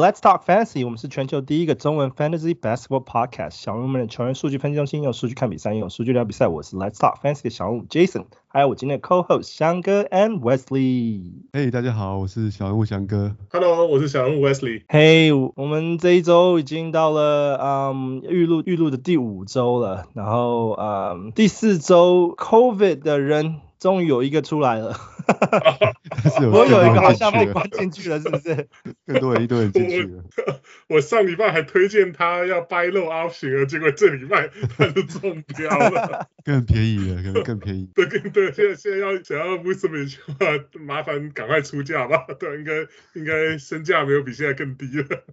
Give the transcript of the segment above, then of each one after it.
Let's talk fantasy. 我们是全球第一个中文 fantasy basketball podcast。小人物们的球员数据分析中心，用数据看比赛，用数据聊比赛。我是 Let's talk fantasy 的小人物 Jason，还有我今天的 co-host 翔哥 and Wesley。Hey，大家好，我是小人物翔哥。Hello，我是小人物 Wesley。Hey，我们这一周已经到了嗯预录预录的第五周了，然后嗯第四周 COVID 的人。终于有一个出来了，我有一个好像被关进去了，是不是？更多人一堆人进去了。我，上礼拜还推荐他要 buy low option 了，结果这礼拜他就中标了。更便宜了，可能更便宜。对，更对，现在现在要想要 Vucevic 的话，麻烦赶快出价吧。对，应该应该身价没有比现在更低了。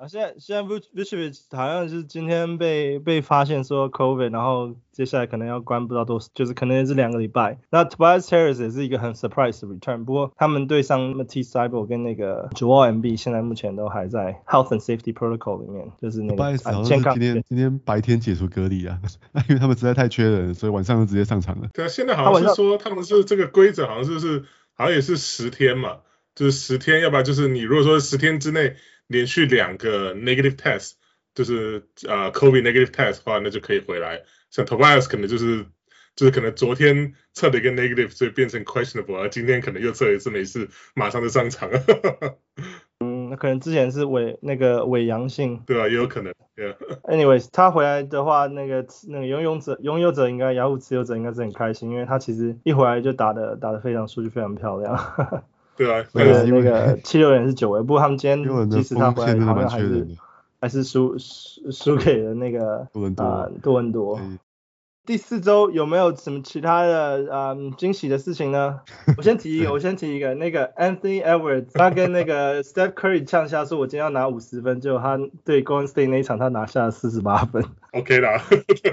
啊，现在现在 Vucevic 好像是今天被被发现说 COVID，然后接下来可能要关不知道多，就是可能是两个礼拜。那 Tobias Harris 也是一个很 surprise 的 return，不过他们对上 Matisse Thybulle 跟那个 Joel Embiid 现在目前都还在 health and safety protocol 里面，就是那个健康。今天今天白天解除隔离啊，因为他们实在太缺人，所以晚上就直接上场了。对啊，现在好像是说他们是这个规则好像是是好像也是十天嘛，就是十天，要不然就是你如果说十天之内。连续两个 negative test，就是呃 COVID negative test 的话，那就可以回来。像 Tobias 可能就是就是可能昨天测了一个 negative，所以变成 questionable，而今天可能又测一次没事，马上就上场了。嗯，那可能之前是伪那个伪阳性。对啊，也有可能。Yeah. Anyways，他回来的话，那个那个拥有者拥有者应该雅虎持有者应该是很开心，因为他其实一回来就打的打的非常数据非常漂亮。对啊，那个那个七六人是九位，不过他们今天即使他回来好像还是还是输输输给了那个啊多伦多。第四周有没有什么其他的嗯惊喜的事情呢？我先提一个，我先提一个，那个 Anthony Edwards 他跟那个 Steph Curry 呛下说，我今天要拿五十分，结果他对 Golden State 那一场他拿下了四十八分。OK 啦，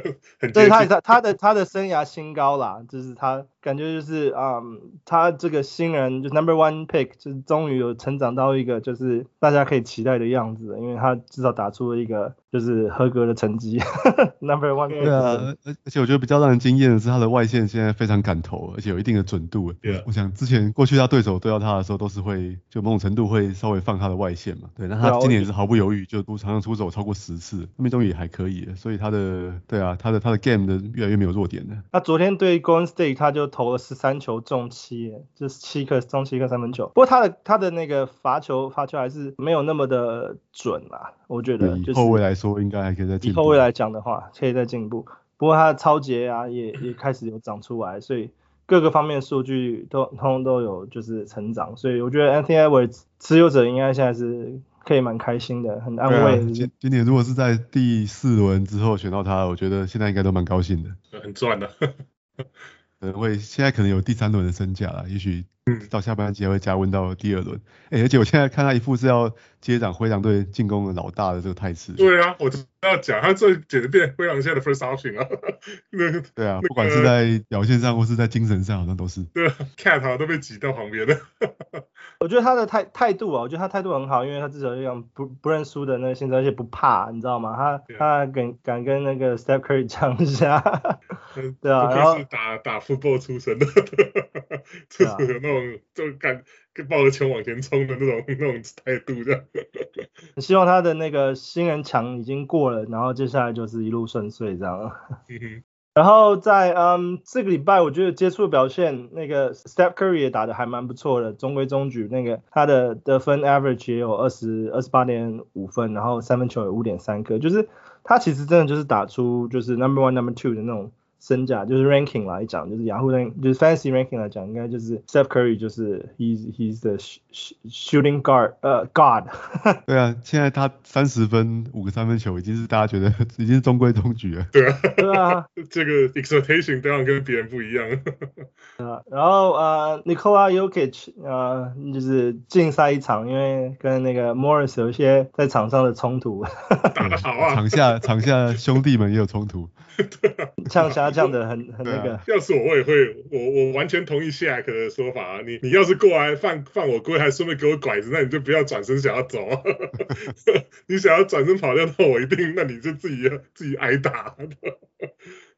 对他他他的他的生涯新高啦，就是他。感觉就是啊、嗯，他这个新人就 number one pick，就是终于有成长到一个就是大家可以期待的样子，因为他至少打出了一个就是合格的成绩。number one pick。对啊，而而且我觉得比较让人惊艳的是他的外线现在非常敢投，而且有一定的准度。对，我想之前过去他对手对到他的时候都是会就某种程度会稍微放他的外线嘛。对，那他今年也是毫不犹豫就都常常出手超过十次，命中率也还可以，所以他的对啊，他的他的 game 的越来越没有弱点了。那昨天对 Golden State 他就。投了十三球中七，就是七个中七个三分球。不过他的他的那个罚球罚球还是没有那么的准啦，我觉得。以后卫来说应该还可以再进步。以后卫来讲的话，可以再进步。不过他的超节啊也也开始有长出来，所以各个方面数据都通通都有就是成长。所以我觉得 Anthony Edwards 持有者应该现在是可以蛮开心的，很安慰。今、啊、今年如果是在第四轮之后选到他，我觉得现在应该都蛮高兴的。很赚的。可能会现在可能有第三轮的身价了，也许到下半季还会加温到第二轮。哎、欸，而且我现在看他一副是要接掌灰狼队进攻的老大的这个态势。对啊，我就要讲，他这简直变灰狼现在的 first option 啊。对啊，不管是在表现上或是在精神上，好像都是。对，Cat 好像都被挤到旁边了。我觉得他的态态度啊，我觉得他态度很好，因为他至少这样不不认输的那个性质，而且不怕，你知道吗？他他敢敢跟那个 Steph Curry 呛一下，对啊，然后是打打 football 出身的，就是有那种就敢抱着球往前冲的那种 那种态度这样。希望他的那个新人墙已经过了，然后接下来就是一路顺遂这样。然后在嗯这个礼拜，我觉得接触表现，那个 Steph Curry 也打得还蛮不错的，中规中矩。那个他的得分 average 也有二十二十八点五分，然后三分球有五点三颗，就是他其实真的就是打出就是 number one number two 的那种。身价就是 ranking 来讲，就是雅虎的，就是 fantasy ranking 来讲，应该就是 Steph Curry 就是 he's he's the shooting guard 呃、uh, god。对啊，现在他三十分五个三分球已经是大家觉得已经是中规中矩了。对啊，对啊，这个 expectation 当然跟别人不一样。啊，然后呃、uh, Nikola Jokic 呃、uh, 就是禁赛一场，因为跟那个 Morris 有一些在场上的冲突。打得好啊！场下场下兄弟们也有冲突。呛虾呛的很很那个、啊，要是我我也会，我我完全同意 Shaq 的说法啊，你你要是过来放放我龟，还顺便给我拐子，那你就不要转身想要走，你想要转身跑掉，那我一定，那你就自己自己挨打。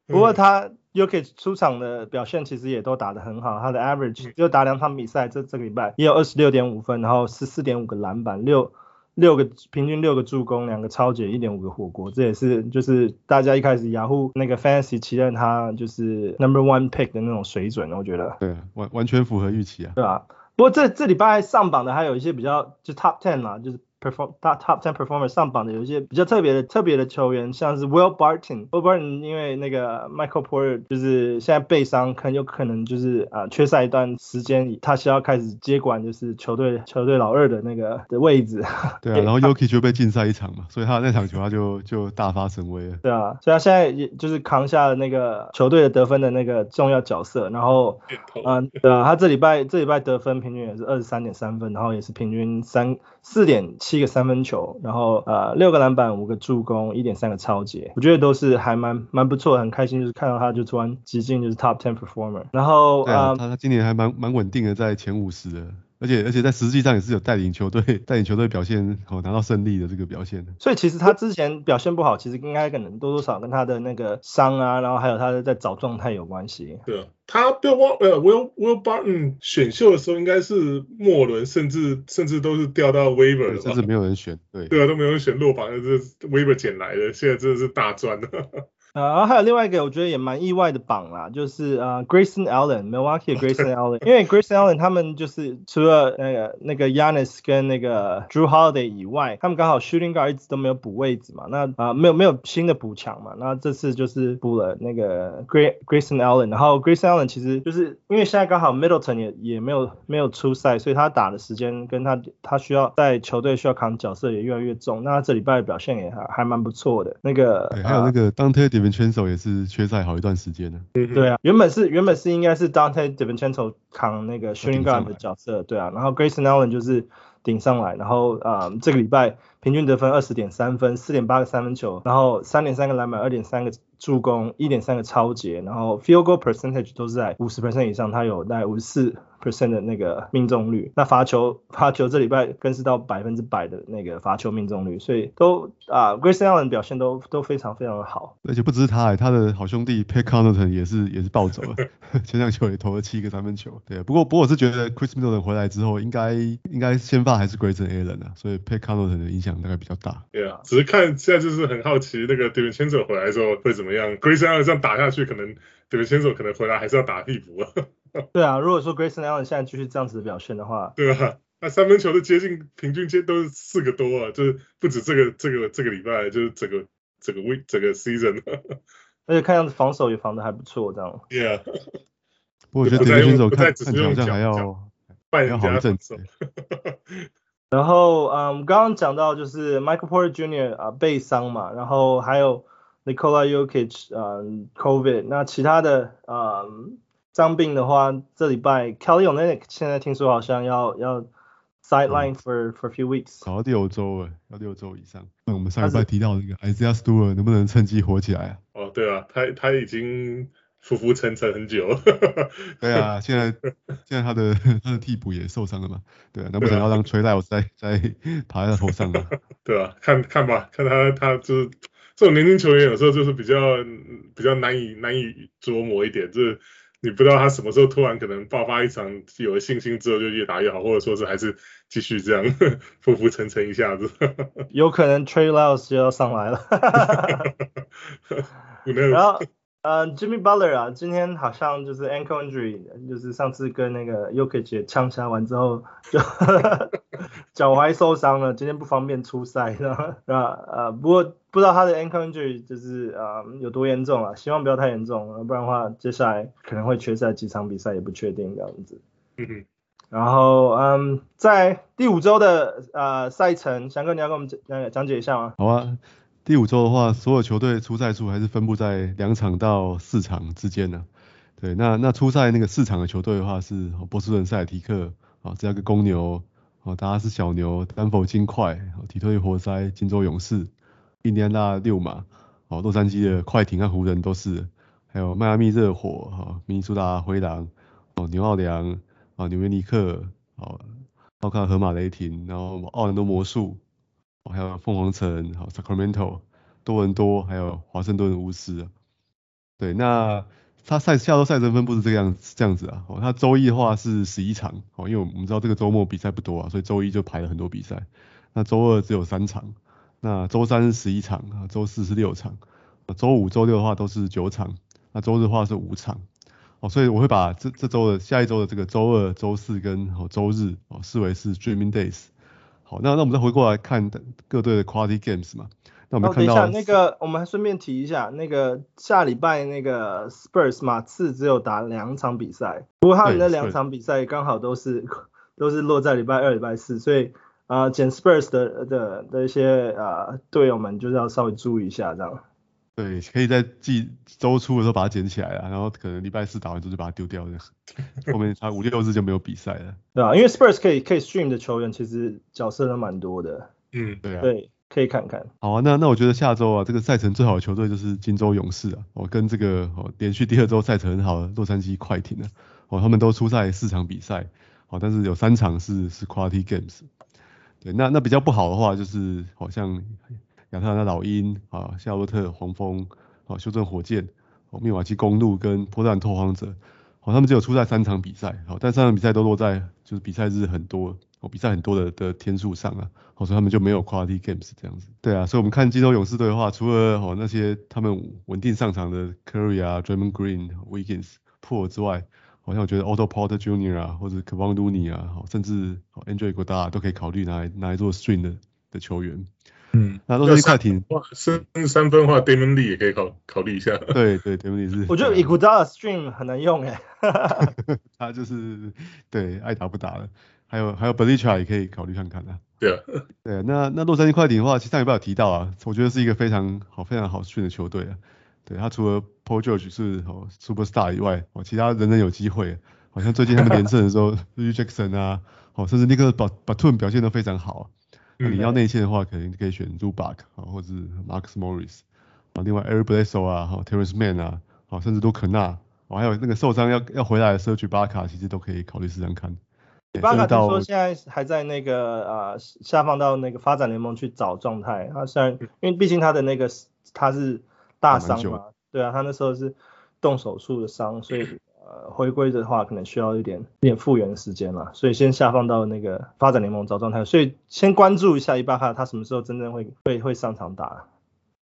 不过他 Jokic 出场的表现其实也都打得很好，他的 average 就打两场比赛，这这个礼拜也有二十六点五分，然后十四点五个篮板，六六个平均六个助攻，两个超解，一点五个火锅，这也是就是大家一开始 Yahoo 那个 Fantasy 期待他就是 Number One Pick 的那种水准，我觉得对，完完全符合预期啊，对啊，不过这这礼拜上榜的还有一些比较就 Top Ten 嘛，就是。Perform 大 top ten performer 上榜的有一些比较特别的特别的球员，像是 Will Barton，Will Barton 因为那个 Michael Porter 就是现在背伤，很有可能就是啊缺赛一段时间，他需要开始接管就是球队球队老二的那个的位置。对啊，然后 Jokic 就被禁赛一场嘛，所以他那场球他就就大发神威了。对啊，所以他现在也就是扛下了那个球队的得分的那个重要角色，然后嗯对啊，他这礼拜这礼拜得分平均也是二十三点三分，然后也是平均三四点七个三分球，然后呃六个篮板，五个助攻，一点三个超截，我觉得都是还蛮蛮不错，很开心，就是看到他就突然直进就是 top ten performer，然后对啊，他他今年还蛮蛮稳定的在前五十的。而且而且在实际上也是有带领球队带领球队表现哦拿到胜利的这个表现的。所以其实他之前表现不好，其实应该可能多多少少跟他的那个伤啊，然后还有他的在找状态有关系。对啊，他 Will 呃 Will Will Barton 选秀的时候应该是末轮，甚至甚至都是掉到 Waiver，甚至没有人选。对对啊，都没有人选落榜，这是 Waiver 捡来的，现在真的是大赚了。呃，然后还有另外一个我觉得也蛮意外的榜啦，就是呃 Grayson Allen，Milwaukee 的 Grayson Allen，因为 Grayson Allen 他们就是除了那个那个 Giannis 跟那个 Drew Holiday 以外，他们刚好 Shooting Guard 一直都没有补位置嘛，那啊、呃、没有没有新的补强嘛，那这次就是补了那个 Gray Grayson Allen，然后 Grayson Allen 其实就是因为现在刚好 Middleton 也也没有没有出赛，所以他打的时间跟他他需要在球队需要扛角色也越来越重，那他这礼拜的表现也还还蛮不错的，那个对还有那个 Dante 选手也是缺赛好一段时间呢。对啊，原本是原本是应该是 Dante DiVincenzo 扛那个 Shooting Guard 的角色，对啊，然后 Grayson Allen 就是顶上来，然后啊、呃、这个礼拜平均得分二十点三分，四点八个三分球，然后三点三个篮板，二点三个助攻，一点三个超节，然后 Field Goal Percentage 都是在五十 percent 以上，他有大概五十四 percent 的那个命中率，那罚球罚球这礼拜更是到百分之百的那个罚球命中率，所以都啊 Grayson Allen 表现都都非常非常的好，而且不只是他，他的好兄弟 Pat Connaughton 也是也是暴走了，前两球也投了七个三分球，对，不过不过我是觉得 Chris Middleton 回来之后应该应该先发还是 Grayson Allen 啊，所以 Pat Connaughton 的影响大概比较大。对啊，只是看现在就是很好奇那个 DiVincenzo 回来之后会怎么样，Grayson Allen 这样打下去，可能 DiVincenzo 可能回来还是要打替补啊。对啊，如果说 Grayson Allen 现在继续这样子的表现的话，对啊，那三分球的接近平均接都是四个多啊，就是不止这个这个这个礼拜，就是整个整个 week 整个 season，而且看样子防守也防的还不错，这样。Yeah，不过我觉得这个选手看看起来好像还要扮演好一阵子。然后嗯，刚刚讲到就是 Michael Porter Jr. 啊背伤嘛，然后还有 Nikola Jokic 嗯 COVID，那其他的嗯。伤病的话，这礼拜 Kelly Olynyk 现在听说好像要要 sideline for、嗯、for a few weeks，搞到六周了，要六周以上。那我们上礼拜提到那个 Isaiah Stewart 能不能趁机火起来啊？哦，对啊，他他已经浮浮沉沉很久了。对啊，现在现在他的他的替补也受伤了嘛？对啊，那不想要让 Trey Lyles 再再爬在他头上啊。对啊，看看吧，看他他就是这种年轻球员有时候就是比较比较难以难以琢磨一点，就是。你不知道他什么时候突然可能爆发一场，有了信心之后就越打越好，或者说是还是继续这样浮浮沉沉一下子。有可能 Trey Lyles 就要上来了。然后。呃、uh,，Jimmy Butler 啊，今天好像就是 ankle injury，就是上次跟那个 Jokic 枪杀完之后，就脚踝受伤了，今天不方便出赛，是吧？呃，不过不知道他的 ankle injury 就是呃有多严重啊，希望不要太严重，不然的话接下来可能会缺赛几场比赛也不确定这样子。嗯哼。然后嗯，在第五周的呃赛程，翔哥你要跟我们讲讲解一下吗？好啊。第五周的话，所有球队出赛数还是分布在两场到四场之间呢、啊。对，那那出赛那个四场的球队的话是波士顿塞尔提克，啊，芝加哥公牛，啊，达拉斯小牛，丹佛金块，底特律活塞，金州勇士，印第安纳六马，哦，洛杉矶的快艇和湖人都是，还有迈阿密热火，哈，明尼苏达灰狼，哦，牛奥良，啊，纽约尼克，哦，奥克荷马雷霆，然后奥兰多魔术。还有凤凰城，好，Sacramento，多伦多，还有华盛顿巫师。对，那他赛下周赛程分布是这个样子这样子啊，哦，他周一的话是十一场，哦，因为我们知道这个周末比赛不多啊，所以周一就排了很多比赛。那周二只有三场，那周三是十一场啊，周四是六场，周五、周六的话都是九场，那周日的话是五场。哦，所以我会把这这周的下一周的这个周二、周四跟哦周日哦视为是 Dreaming Days。好，那那我们再回过来看各队的 Quality Games 嘛。那我们看到、下那个，我们还顺便提一下，那个下礼拜那个 Spurs 马刺只有打两场比赛，不过他们的两场比赛刚好都是都是落在礼拜二、礼拜四，所以啊，捡、呃、Spurs 的的的一些啊队友们就是要稍微注意一下这样。对，可以在季周初的时候把它捡起来啊，然后可能礼拜四打完之后就把它丢掉，后面他五六日就没有比赛了。对啊，因为 Spurs 可以可以 stream 的球员其实角色都蛮多的。嗯，对啊。对，可以看看。好啊，那那我觉得下周啊，这个赛程最好的球队就是金州勇士啊，我跟这个哦连续第二周赛程很好的洛杉矶快艇啊，哦他们都出赛四场比赛，哦但是有三场是是 quality games。对，那那比较不好的话就是好像。亚特兰大老鹰啊，夏洛特黄蜂啊，修正火箭，哦，密瓦基公路跟波特兰拓荒者，好，他们只有出赛三场比赛，好，但三场比赛都落在就是比赛日很多，哦，比赛很多的的天数上啊，好，所以他们就没有 quality games 这样子。对啊，所以我们看金州勇士队的话，除了哦那些他们稳定上场的 Curry 啊，Draymond Green、Wiggins、Poole 之外，好像我觉得 Otto Porter Jr. 啊，或者 Kevon Looney 啊，好，甚至 Andre Iguodala 都可以考虑拿来拿来做 string 的的球员。嗯，那洛杉矶快艇升三分的话，Damion Lee 也可以考考虑一下。对对，Damion Lee 是。我觉得 Iguodala stream 很难用哎。他就是对爱打不打的，还有还有 Bjelica 也可以考虑看看啊。对啊。对，那那洛杉矶快艇的话，其实上礼拜有提到啊，我觉得是一个非常好非常好 stream 的球队啊。对，他除了 Paul George 是哦 Superstar 以外，哦其他人人有机会。好像最近他们连胜的时候 Jackson 啊，哦甚至那个 Batum 表现都非常好啊。那你要内线的话，肯定可以选 Zubac 啊，或者是 Marcus Morris 啊，另外 Eric Bledsoe 啊，哈 Terance Mann 啊，好，甚至都可纳，哦，还有那个受伤要要回来的 Serge Ibaka，其实都可以考虑试试看。Ibaka 听说现在还在那个呃下放到那个发展联盟去找状态，他虽然因为毕竟他的那个他是大伤嘛，对啊，他那时候是动手术的伤，所以。呃，回归的话可能需要一点一点复原的时间了，所以先下放到那个发展联盟找状态，所以先关注一下伊巴卡他什么时候真正会会会上场打，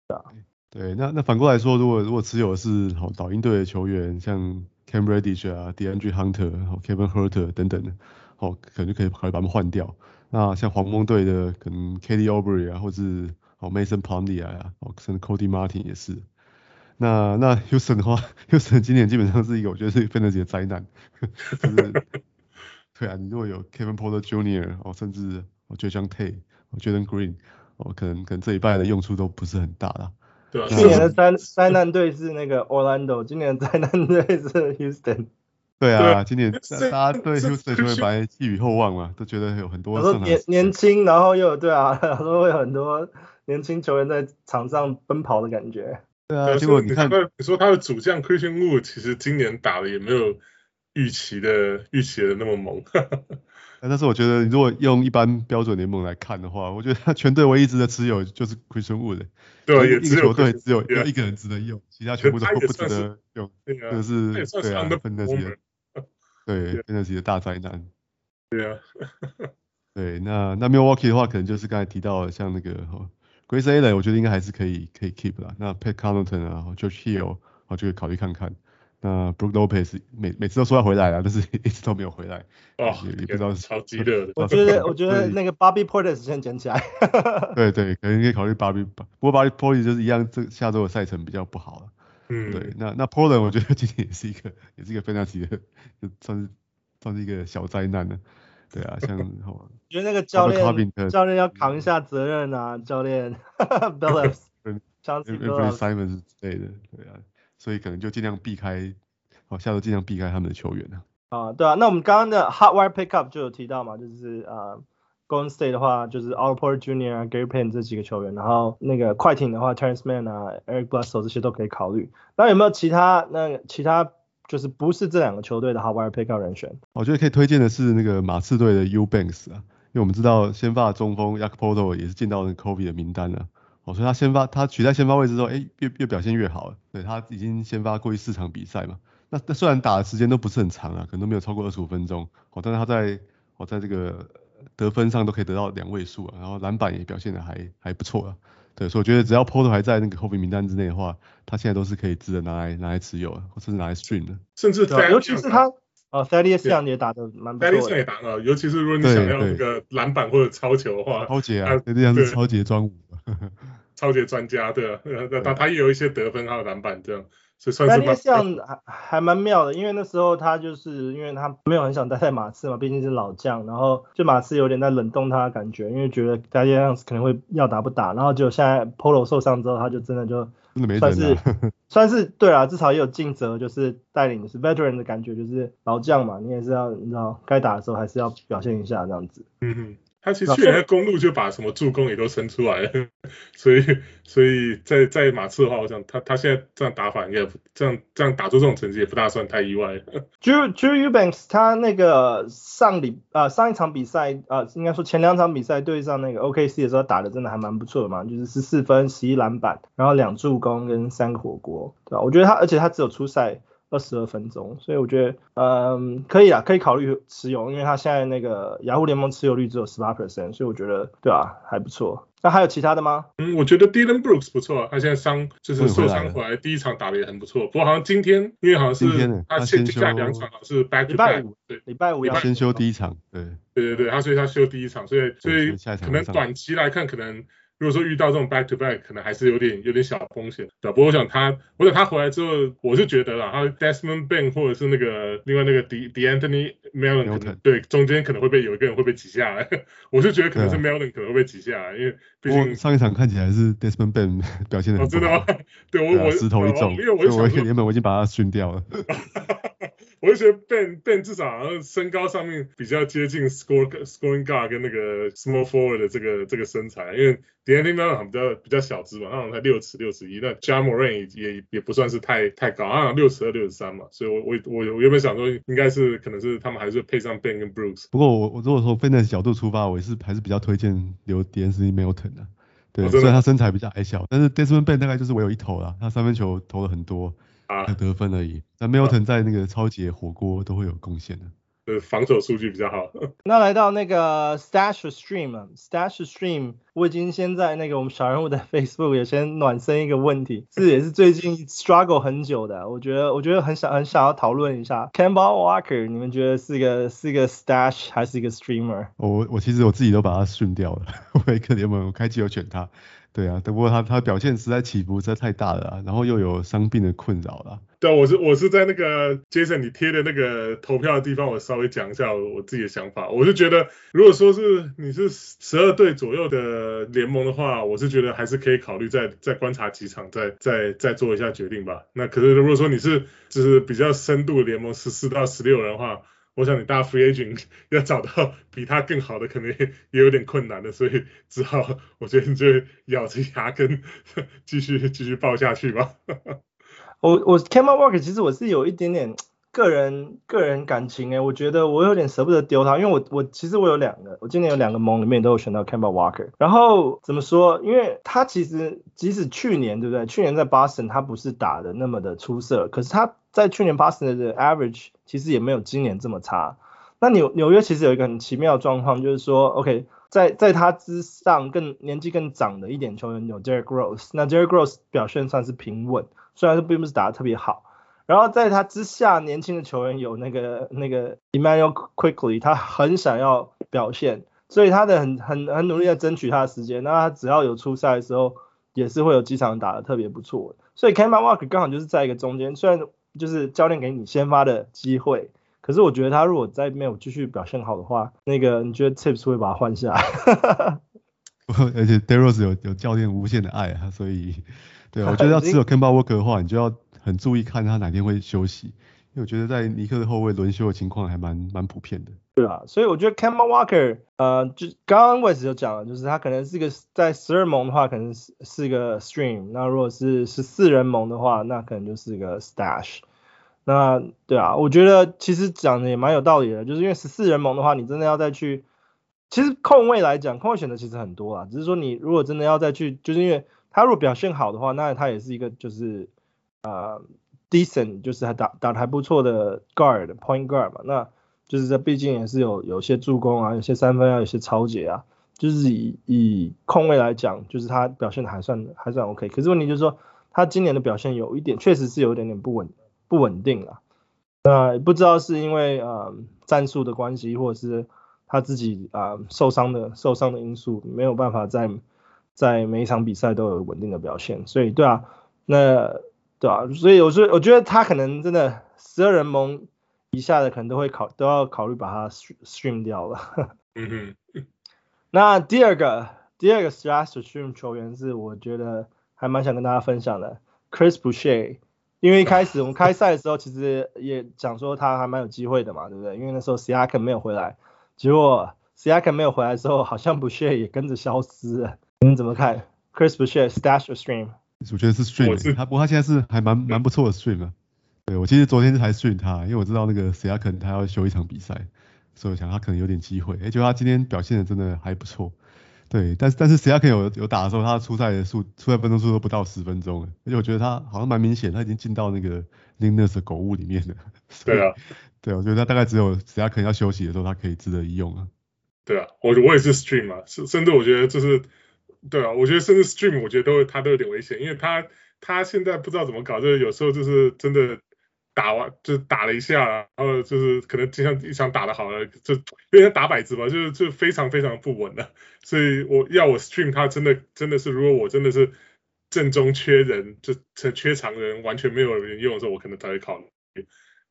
对啊。对，那那反过来说，如果如果持有的是好老鹰队的球员，像 Cam Reddish 啊、d a n g e Hunter、好 Kevin Huerter 等等的，好可能就可以考虑把他们换掉。那像黄蜂队的可能 Kelly Oubre 啊，或是好 Mason Plumlee 啊，好甚至 Cody Martin 也是。那那 Houston 的话，Houston 今年基本上是一个我觉得是 fantasy 的灾难，就是对啊，你如果有 Kevin Porter Jr. 哦，甚至哦 Jae'Sean Tate 哦 Jalen Green 哦，可能可能这一拜的用处都不是很大啦。对啊，去年的灾灾难队是那个 Orlando，今年的灾难队是 Houston。对啊，今年大家对 Houston 就会白寄予厚望嘛，都觉得有很多年年轻，然后又有对啊，然后会有很多年轻球员在场上奔跑的感觉。对啊，结果你看，你说他的主将 Christian Wood 其实今年打的也没有预期的预期的那么猛。但是我觉得，如果用一般标准联盟来看的话，我觉得他全队唯一值得持有就是 Christian Wood。对啊，一个球队只有一个人值得用，其他全部都不值得用。这个是对啊，Fantasy 的 对 Fantasy 的大灾难。对啊。对，那那 Milwaukee 的话，可能就是刚才提到的，像那个。Grayson Allen 我觉得应该还是可以可以 keep 啦。那 Pat Connaughton 啊，George Hill 我就可以考虑看看。那 Brook Lopez 每每次都说要回来了，但是 一直都没有回来。哦，也也不知道是超级热的。我觉得我觉得那个 Bobby Portis 先捡起来。对对，可能可以考虑 Bobby，不过 Bobby Portis 就是一样，这下周的赛程比较不好了。嗯。对，那那 Portland 我觉得今天也是一个也是一个非常奇的，就算是算是一个小灾难了。对啊，像我觉得那个教练教练要扛一下责任啊，教练 Billups 跟 Simons 之类的，对啊，所以可能就尽量避开，哦，下周尽量避开他们的球员啊。啊，对啊，那我们刚刚的 Hot Wire Pickup 就有提到嘛，就是啊 Golden State 的话就是 Jr. 啊，Gary Payton 这几个球员，然后那个快艇的话 Terance Mann 啊，Eric Bledsoe 这些都可以考虑。那有没有其他那其他？就是不是这两个球队的 Hot Wire Pickup 人选，我觉得可以推荐的是那个马刺队的 U Banks 啊，因为我们知道先发中锋 Yakupov 也是进到那个 COVID 的名单了，哦，所以他先发他取代先发位置之后，哎，越越表现越好了。对，他已经先发过去四场比赛嘛，那那虽然打的时间都不是很长啊，可能都没有超过二十五分钟，哦，但是他在哦在这个得分上都可以得到两位数啊，然后篮板也表现的还还不错啊。对，所以我觉得只要 Porter 还在那个候补名单之内的话，他现在都是可以值得拿来拿来持有，或者是拿来 stream 的。甚至对，尤其是他，哦，Thaddeus Young 也打的蛮不错的。Thaddeus 也打了，尤其是如果你想要那个篮板或者超球的话，超级啊，Thaddeus 是超级专武，超级专家，对啊，那他他也有一些得分还有篮板这样。那那像还还蛮妙的，因为那时候他就是因为他没有很想待在马刺嘛，毕竟是老将，然后就马刺有点在冷冻他的感觉，因为觉得大家这样子可能会要打不打，然后就现在 Polo 受伤之后，他就真的就算是 算是对啊，至少也有尽责，就是带领是 veteran 的感觉，就是老将嘛，你也是要你知道该打的时候还是要表现一下这样子。嗯哼。他其实去年在公路就把什么助攻也都生出来了，所以所以在在马刺的话，我想他他现在这样打法应该这样这样打出这种成绩也不大算太意外。Drew Drew Eubanks 他那个上礼啊、呃、上一场比赛啊、呃、应该说前两场比赛对上那个 OKC 的时候打的真的还蛮不错的嘛，就是十四分十一篮板，然后两助攻跟三个火锅，对吧？我觉得他而且他只有出赛。二十二分钟，所以我觉得，嗯，可以啊，可以考虑持有，因为他现在那个雅虎联盟持有率只有十八 percent，所以我觉得，对啊，还不错。那还有其他的吗？嗯，我觉得 Dillon Brooks 不错，他现在伤就是受伤回来，第一场打的也很不错。不过好像今天，因为好像是他先下两场，好像是 back to back，对，礼拜五要先休第一场，对，对对对，他所以他休第一场，所以所以可能短期来看可能。如果说遇到这种 back to back，可能还是有点有点小风险，的？不过我想他，我想他回来之后，我是觉得啦，他 Desmond Bane 或者是那个另外那个 D De'Anthony Melton，可能对中间可能会被有一个人会被挤下来，我是觉得可能是 Melton 可能会被挤下来，啊、因为毕竟上一场看起来是 Desmond Bane 表现的很好。真的吗？对我我石头一中，因为我我原本我已经把他训掉了。我就觉得 Ben Ben 至少好像身高上面比较接近 score scoring guard 跟那个 small forward 的这个这个身材，因为 De'Anthony Melton 比较比较小只嘛，他好像才六尺六十一，那 Ja Morant 也也不算是太太高，他好像六尺二六十三嘛，所以我我我我原本想说应该是可能是他们还是配上 Ben 跟 Bruce。不过我我如果说 Ben 的角度出发，我也是还是比较推荐留 De'Anthony Melton 的，对，虽然他身材比较矮小，但是 Desmond Ben 大概就是唯有一投啦，他三分球投了很多。啊，得分而已。那 Milton 在那个超级火锅都会有贡献的。呃，防守数据比较好。那来到那个 Stash Stream，Stash Stream，我已经先在那个我们小人物的 Facebook 也先暖身一个问题，这也是最近 struggle 很久的。我觉得，我觉得很想很想要讨论一下 Kemba Walker，你们觉得是个是个 Stash 还是一个 Streamer？我我其实我自己都把他训掉了，我一个联盟我开机有选他。对啊，不过他他表现实在起伏实在太大了，然后又有伤病的困扰了。对啊，我是我是在那个 Jason 你贴的那个投票的地方，我稍微讲一下我自己的想法。我是觉得，如果说是你是十二队左右的联盟的话，我是觉得还是可以考虑再再观察几场，再再再做一下决定吧。那可是如果说你是就是比较深度联盟，十四到十六人的话。我想你大 free agent 要找到比他更好的，可能也有点困难的，所以只好我觉得你就咬着牙根 继续继续抱下去吧。我我 Kemba Walker 其实我是有一点点个人个人感情诶，我觉得我有点舍不得丢他，因为我我其实我有两个，我今年有两个盟里面都有选到 Kemba Walker。然后怎么说？因为他其实即使去年对不对？去年在 Boston 他不是打的那么的出色，可是他。在去年 Boston 的 average 其实也没有今年这么差。那纽纽约其实有一个很奇妙的状况，就是说，OK，在在他之上更年纪更长的一点球员有 Derrick Rose，那 Derrick Rose 表现算是平稳，虽然说并不是打得特别好。然后在他之下年轻的球员有那个那个 Immanuel Quickley，他很想要表现，所以他的很很很努力在争取他的时间。那他只要有出赛的时候，也是会有几场打的特别不错。所以 Walker 刚好就是在一个中间，虽然。就是教练给你先发的机会，可是我觉得他如果再没有继续表现好的话，那个你觉得 Tips 会把他换下来？而且 Deros 有有教练无限的爱啊，所以对我觉得要持有 Walker 的话，你就要很注意看他哪天会休息，因为我觉得在尼克的后卫轮休的情况还蛮蛮普遍的。对啊，所以我觉得 Kemba Walker，呃，就刚刚 Wes 就讲了，就是他可能是一个在十二盟的话，可能是是一个 Stream，那如果是十四人盟的话，那可能就是一个 Stash。那对啊，我觉得其实讲的也蛮有道理的，就是因为十四人盟的话，你真的要再去，其实控卫来讲，控卫选择其实很多啊，只是说你如果真的要再去，就是因为他如果表现好的话，那他也是一个就是呃 decent，就是还打打得还不错的 guard point guard 嘛。那就是这毕竟也是有有些助攻啊，有些三分啊，有些抄截啊。就是以以控卫来讲，就是他表现的还算还算 OK。可是问题就是说，他今年的表现有一点，确实是有一点点不稳不稳定了。那不知道是因为呃战术的关系，或者是他自己啊、受伤的受伤的因素，没有办法在在每一场比赛都有稳定的表现。所以对啊，那对啊，所以我说我觉得他可能真的十二人盟以下的可能都会考都要考虑把他 stream 掉了。嗯哼。那第二个第二个 slash stream 球员是我觉得还蛮想跟大家分享的，Chris Boucher，因为一开始我们开赛的时候其实也讲说他还蛮有机会的嘛，对不对？因为那时候 Siakam 没有回来，结果 Siakam 没有回来之后，好像 Boucher 也跟着消失了。你们怎么看？Chris Boucher stash stream？我觉得是 stream，他不过他现在是还蛮蛮不错的 stream 啊。对，我其实昨天才 stream 他，因为我知道那个 Siakam 他要休一场比赛。所以我想他可能有点机会，哎，就他今天表现的真的还不错，对，但是但是谁要可以有有打的时候，他出赛的数出赛分钟数都不到十分钟，而且我觉得他好像蛮明显，他已经进到那个 Nurse 的狗屋里面了。对啊，对，我觉得他大概只有谁要可能要休息的时候，他可以值得一用啊。对啊，我我也是 Stream 啊，甚甚至我觉得就是，对啊，我觉得甚至 Stream 我觉得都他都有点危险，因为他他现在不知道怎么搞，就是有时候就是真的。打完就打了一下，然后就是可能就像一场打得好了，就因为他打摆子吧，就是就非常非常不稳的，所以我要我 stream 他真的真的是，如果我真的是正中缺人，就缺长人，完全没有人用的时候，我可能才会考虑。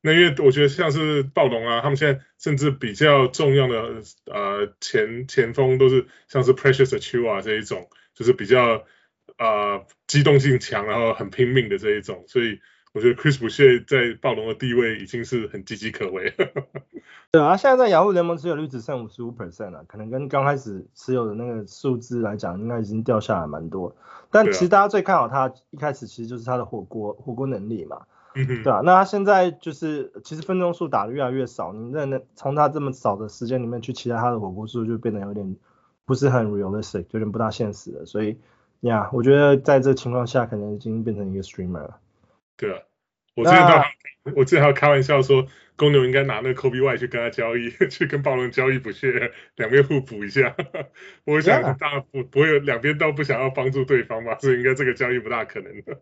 那因为我觉得像是暴龙啊，他们现在甚至比较重要的呃前前锋都是像是 Precious Achiuwa 这一种，就是比较呃机动性强，然后很拼命的这一种，所以。我觉得 Chris Boucher 在暴龙的地位已经是很岌岌可危。对啊，现在在雅虎联盟持有率只剩五十五 percent 了，可能跟刚开始持有的那个数字来讲，应该已经掉下来蛮多。但其实大家最看好他一开始其实就是他的火锅火锅能力嘛。嗯。对啊，那他现在就是其实分钟数打的越来越少，你那那从他这么少的时间里面去期待他的火锅数就变得有点不是很 realistic，有点不大现实了。所以呀，我觉得在这个情况下，可能已经变成一个 streamer 了。对啊，我之前还我之前还开玩笑说，公牛应该拿那个 Kobe Y 去跟他交易，去跟暴龙交易不屑，两边互补一下。我想大不不会有两边都不想要帮助对方吧，所以应该这个交易不大可能的。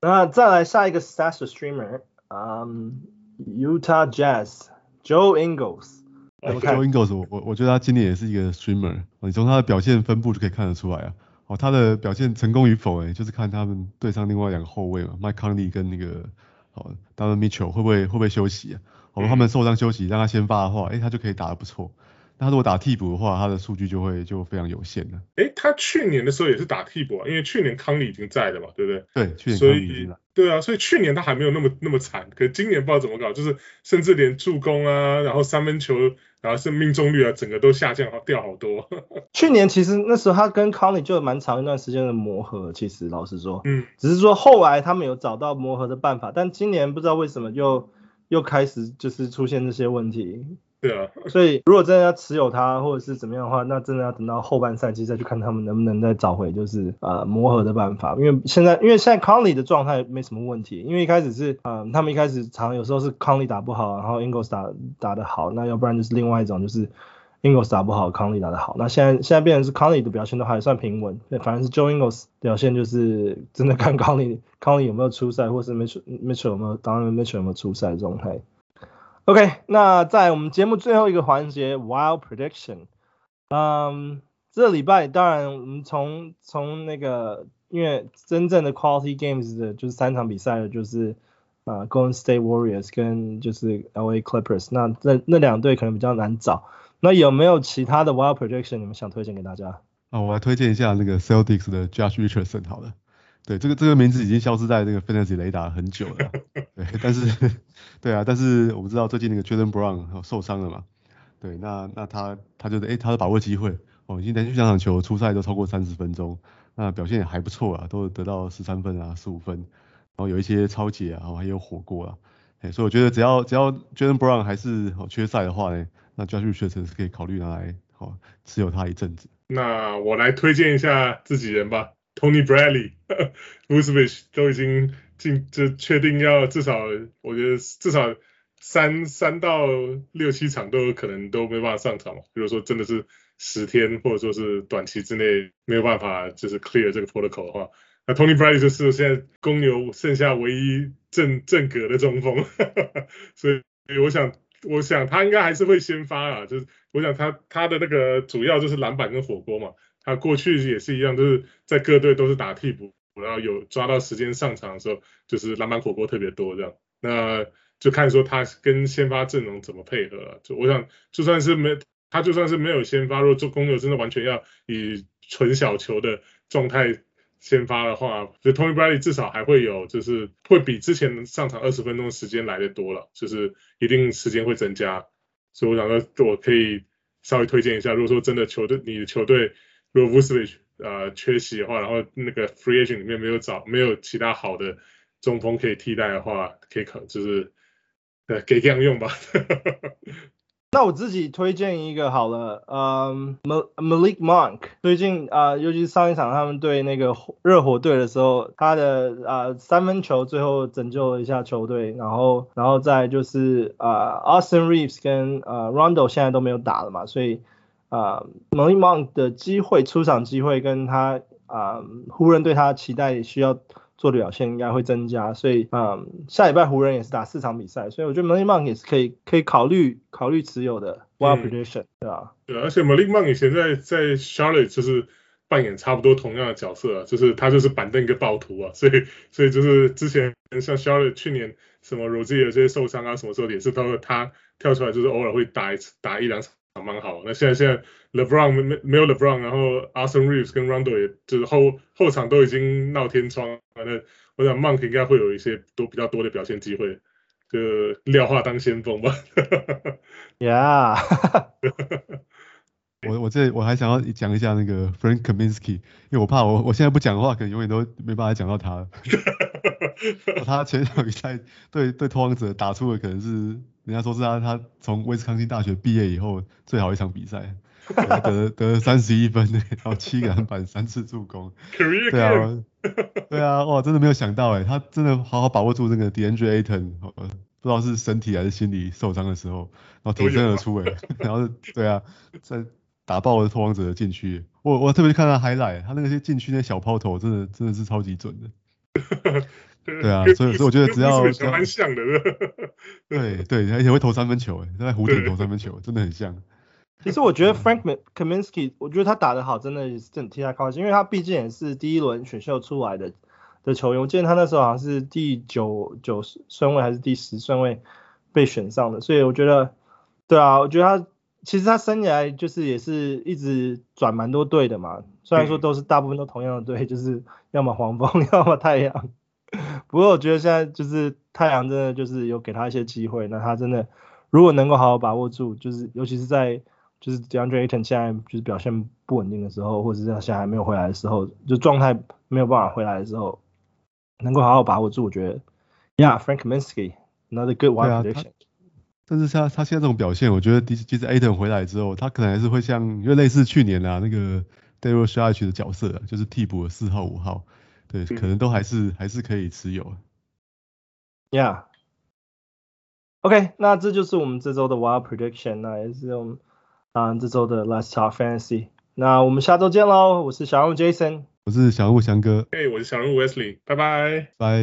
那再来下一个 Stash Streamer，嗯、um,，Utah Jazz Joe Ingles。Joe Ingles，我我我觉得他今年也是一个 Streamer，你从他的表现分布就可以看得出来啊。哦，他的表现成功与否，哎，就是看他们对上另外两个后卫嘛，麦康利跟那个哦，Donovan Mitchell 会不会会不会休息啊？哦，他们受伤休息，让他先发的话，哎，他就可以打得不错。那他如果打替补的话，他的数据就会就非常有限了。哎，他去年的时候也是打替补啊，因为去年康利已经在了嘛，对不对？对，去年康利已经在。对啊，所以去年他还没有那么那么惨，可是今年不知道怎么搞，就是甚至连助攻啊，然后三分球。然后是命中率啊，整个都下降好掉好多。去年其实那时候他跟康利就有蛮长一段时间的磨合，其实老实说，嗯，只是说后来他们有找到磨合的办法，但今年不知道为什么又又开始就是出现这些问题。对啊，所以如果真的要持有他或者是怎么样的话，那真的要等到后半赛季再去看他们能不能再找回就是呃磨合的办法。因为现在因为现在康利的状态没什么问题，因为一开始是嗯、呃、他们一开始常有时候是康利打不好，然后 Ingles 打打得好，那要不然就是另外一种就是 Ingles 打不好，康利打得好。那现在现在变成是康利的表现都还算平稳，反正是 Joe Ingles 表现就是真的看康利康利有没有出赛，或是 Mitchell Mitchell 有没有当然 Mitchell 有没有出赛状态。OK，那在我们节目最后一个环节，Wild Prediction，嗯，这礼拜当然我们从从那个，因为真正的 Quality Games 的就是三场比赛的，就是啊、呃、Golden State Warriors 跟就是 LA Clippers，那那那两队可能比较难找。那有没有其他的 Wild Prediction 你们想推荐给大家？啊，我来推荐一下那个 Celtics 的 Josh Richardson 好了。对，这个这个名字已经消失在那个 Fantasy 雷达很久了。对，但是，对啊，但是我们知道最近那个 Jaylen Brown 受伤了嘛。对，那那他他就是诶，他的把握机会哦，已经连续两场球出赛都超过三十分钟，那表现也还不错啊，都得到十三分啊，十五分，然后有一些超解啊，还有火锅啊。哎，所以我觉得只要只要 Jaylen Brown 还是哦缺赛的话呢，那 Josh Richardson 是可以考虑拿来哦持有他一阵子。那我来推荐一下自己人吧。Tony Bradley、Vucevic 都已经进，就确定要至少，我觉得至少三三到六七场都有可能都没办法上场嘛。比如说真的是十天，或者说是短期之内没有办法就是 clear 这个 protocol 的话，那 Tony Bradley 就是现在公牛剩下唯一正正格的中锋，所以我想。我想他应该还是会先发啊，就是我想他他的那个主要就是篮板跟火锅嘛，他过去也是一样，就是在各队都是打替补，然后有抓到时间上场的时候，就是篮板火锅特别多这样，那就看说他跟先发阵容怎么配合了。就我想就算是没他就算是没有先发，如果做公牛真的完全要以纯小球的状态。先发的话，就 Tony Brady 至少还会有，就是会比之前上场二十分钟时间来的多了，就是一定时间会增加。所以我想说，我可以稍微推荐一下，如果说真的球队你的球队如果 Vucevic 呃缺席的话，然后那个 Free Agent 里面没有找没有其他好的中锋可以替代的话，可以考就是呃给这样用吧。那我自己推荐一个好了，嗯，Malik Monk 最近啊、呃，尤其是上一场他们对那个热火队的时候，他的啊、呃、三分球最后拯救了一下球队，然后然后再就是啊、呃、Austin Reeves 跟呃 Rondo 现在都没有打了嘛，所以啊、呃、Malik Monk 的机会出场机会跟他啊、呃、湖人对他期待需要。做的表现应该会增加，所以嗯，下礼拜湖人也是打四场比赛，所以我觉得 Malik Monk 也是可以可以考虑考虑持有的 Wild Prediction，对吧？对，而且 Malik Monk 以前在在 Charlotte 就是扮演差不多同样的角色啊，就是他就是板凳一个暴徒啊，所以所以就是之前像 Charlotte 去年什么 Rozier 这些受伤啊，什么时候也是都是他跳出来，就是偶尔会打一次打一两场。蛮好，那现在现在 LeBron 没没没有 LeBron，然后 Austin Reeves 跟 Rondo 也就是后后场都已经闹天窗，反正我想 Monk 应该会有一些多比较多的表现机会，就廖化当先锋吧。Yeah，我我这我还想要讲一下那个 Frank Kaminsky，因为我怕我我现在不讲的话，可能永远都没办法讲到他。他前场比赛对对拓荒者打出的可能是。人家说是他，他从威斯康星大学毕业以后最好一场比赛，得了得了三十一分，然后七个篮板，三次助攻。对啊，对啊，哇，真的没有想到哎，他真的好好把握住那个 DeAndre Ayton，不知道是身体还是心理受伤的时候，然后挺身而出哎，然后对啊，在打爆了拓荒者的禁区。我我特别看他 highlight，他那个些禁区那小抛投，真的真的是超级准的。对啊，所以所以我觉得只要蛮像的，对对，而且会投三分球，哎，他在湖顶投三分球，真的很像。其实我觉得 Frank Kaminsky，我觉得他打得好，真的是很替他高兴，因为他毕竟也是第一轮选秀出来的的球员，我记得他那时候好像是第九九顺位还是第十顺位被选上的，所以我觉得，对啊，我觉得他其实他生涯就是也是一直转蛮多队的嘛，虽然说都是大部分都同样的队，就是要么黄蜂，要么太阳。不过我觉得现在就是太阳真的就是有给他一些机会，那他真的如果能够好好把握住，就是尤其是在就是 DeAndre Ayton 现在就是表现不稳定的时候，或者是他现在还没有回来的时候，就状态没有办法回来的时候，能够好好把握住，我觉得，Yeah，Frank Kaminsky another good one prediction。但是像他现在这种表现，我觉得其实 Ayton 回来之后，他可能还是会像因为类似去年啊那个 Dario Saric 的角色，就是替补的四号五号。对，可能都还是还是可以持有。Yeah。OK，那这就是我们这周的 Wild Prediction，那也是我们啊这周的 Let's Talk Fantasy。那我们下周见喽！我是小人物 Jason，我是小人物翔哥，哎，我是小人物 Wesley，拜拜，拜。